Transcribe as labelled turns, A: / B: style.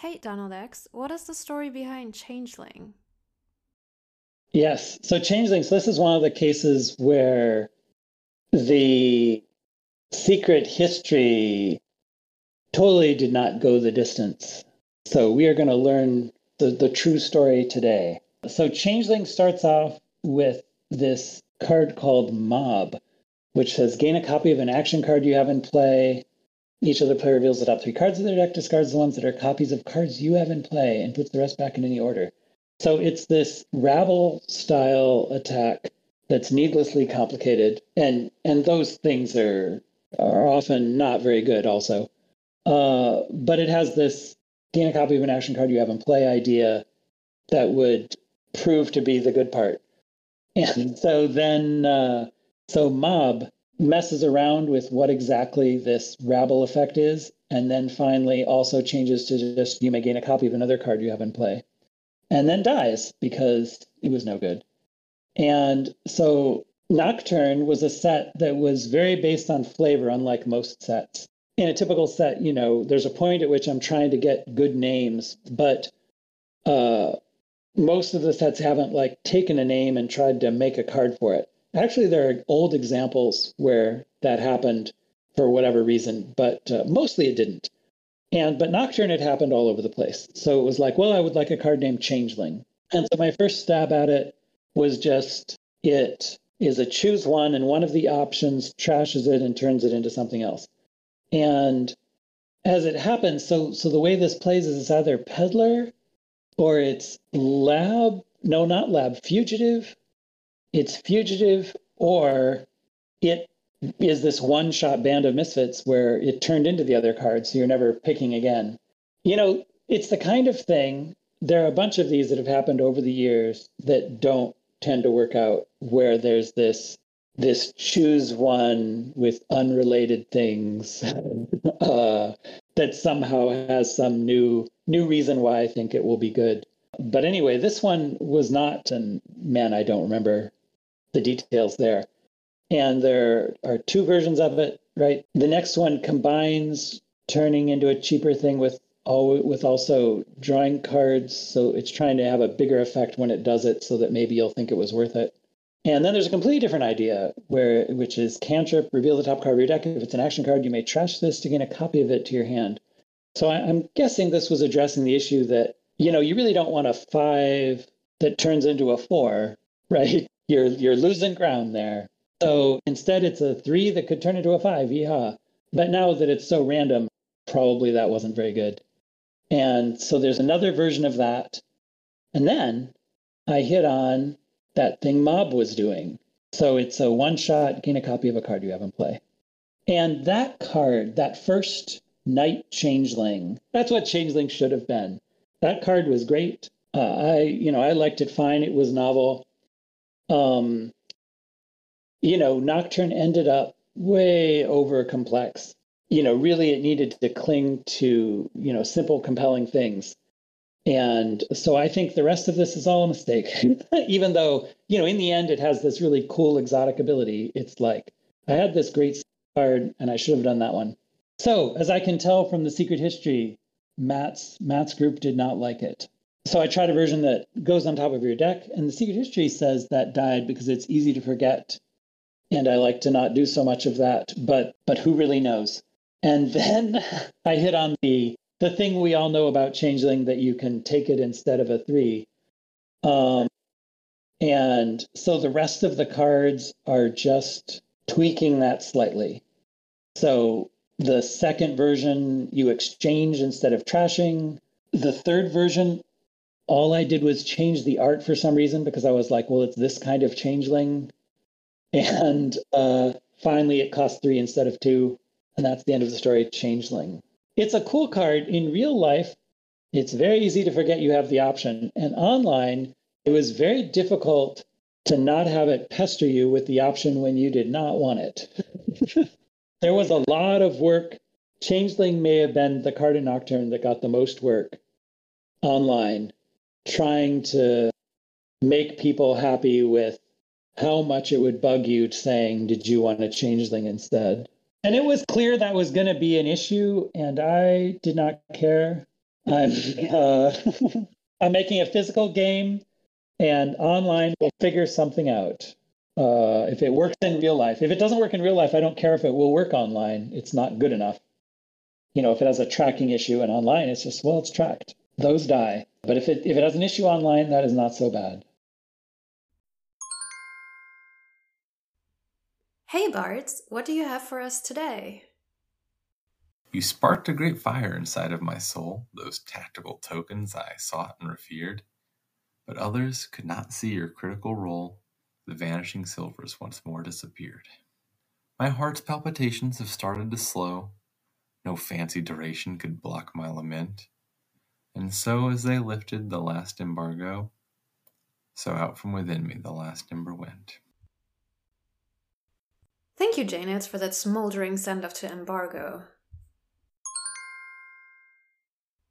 A: Hey, Donald X, what is the story behind Changeling?
B: Yes. So Changeling, so this is one of the cases where the secret history totally did not go the distance. So we are going to learn the, the true story today. So Changeling starts off with this card called Mob, which says gain a copy of an action card you have in play. Each other player reveals the top three cards of their deck, discards the ones that are copies of cards you have in play, and puts the rest back in any order. So it's this rabble style attack that's needlessly complicated, and and those things are are often not very good. Also, uh, but it has this gain a copy of an action card you have in play idea that would prove to be the good part. And so then, uh, so Mob messes around with what exactly this rabble effect is, and then finally also changes to just you may gain a copy of another card you have in play and then dies because it was no good. And so Nocturne was a set that was very based on flavor, unlike most sets. In a typical set, you know, there's a point at which I'm trying to get good names, but uh, most of the sets haven't like taken a name and tried to make a card for it. Actually, there are old examples where that happened for whatever reason, but uh, mostly it didn't. And but Nocturne had happened all over the place. So it was like, well, I would like a card named Changeling. And so my first stab at it was just it is a choose one, and one of the options trashes it and turns it into something else. And as it happens, so so the way this plays is it's either peddler or it's lab. No, not lab. Fugitive. It's fugitive or it is this one shot band of misfits where it turned into the other card, so you're never picking again. You know, it's the kind of thing, there are a bunch of these that have happened over the years that don't tend to work out, where there's this this choose one with unrelated things uh, that somehow has some new new reason why I think it will be good. But anyway, this one was not, and man, I don't remember the details there and there are two versions of it, right? The next one combines turning into a cheaper thing with all with also drawing cards, so it's trying to have a bigger effect when it does it, so that maybe you'll think it was worth it. And then there's a completely different idea, where which is cantrip, reveal the top card of your deck. If it's an action card, you may trash this to gain a copy of it to your hand. So I, I'm guessing this was addressing the issue that you know you really don't want a five that turns into a four, right? You're you're losing ground there. So instead, it's a three that could turn into a five. Yeehaw. But now that it's so random, probably that wasn't very good. And so there's another version of that. And then I hit on that thing Mob was doing. So it's a one shot, gain a copy of a card you have in play. And that card, that first Night Changeling, that's what Changeling should have been. That card was great. Uh, I, you know, I liked it fine. It was novel. Um, you know, Nocturne ended up way over complex. You know, really it needed to cling to, you know, simple, compelling things. And so I think the rest of this is all a mistake. Even though, you know, in the end it has this really cool exotic ability. It's like, I had this great card and I should have done that one. So as I can tell from the secret history, Matt's Matt's group did not like it. So I tried a version that goes on top of your deck, and the secret history says that died because it's easy to forget and I like to not do so much of that. But but who really knows? And then I hit on the the thing we all know about changeling that you can take it instead of a three. Um, and so the rest of the cards are just tweaking that slightly. So the second version you exchange instead of trashing. The third version, all I did was change the art for some reason because I was like, well, it's this kind of changeling. And uh, finally, it cost three instead of two. And that's the end of the story, Changeling. It's a cool card. In real life, it's very easy to forget you have the option. And online, it was very difficult to not have it pester you with the option when you did not want it. there was a lot of work. Changeling may have been the card in Nocturne that got the most work online, trying to make people happy with how much it would bug you saying, Did you want a changeling instead? And it was clear that was going to be an issue, and I did not care. I'm uh, I'm making a physical game, and online will figure something out. Uh, if it works in real life, if it doesn't work in real life, I don't care if it will work online. It's not good enough. You know, if it has a tracking issue and online, it's just well, it's tracked. Those die. But if it if it has an issue online, that is not so bad.
A: Hey Bartz, what do you have for us today?
C: You sparked a great fire inside of my soul, those tactical tokens I sought and revered. But others could not see your critical role. The vanishing silvers once more disappeared. My heart's palpitations have started to slow. No fancy duration could block my lament. And so, as they lifted the last embargo, so out from within me the last ember went.
A: Thank you, JNails, for that smoldering send off to embargo.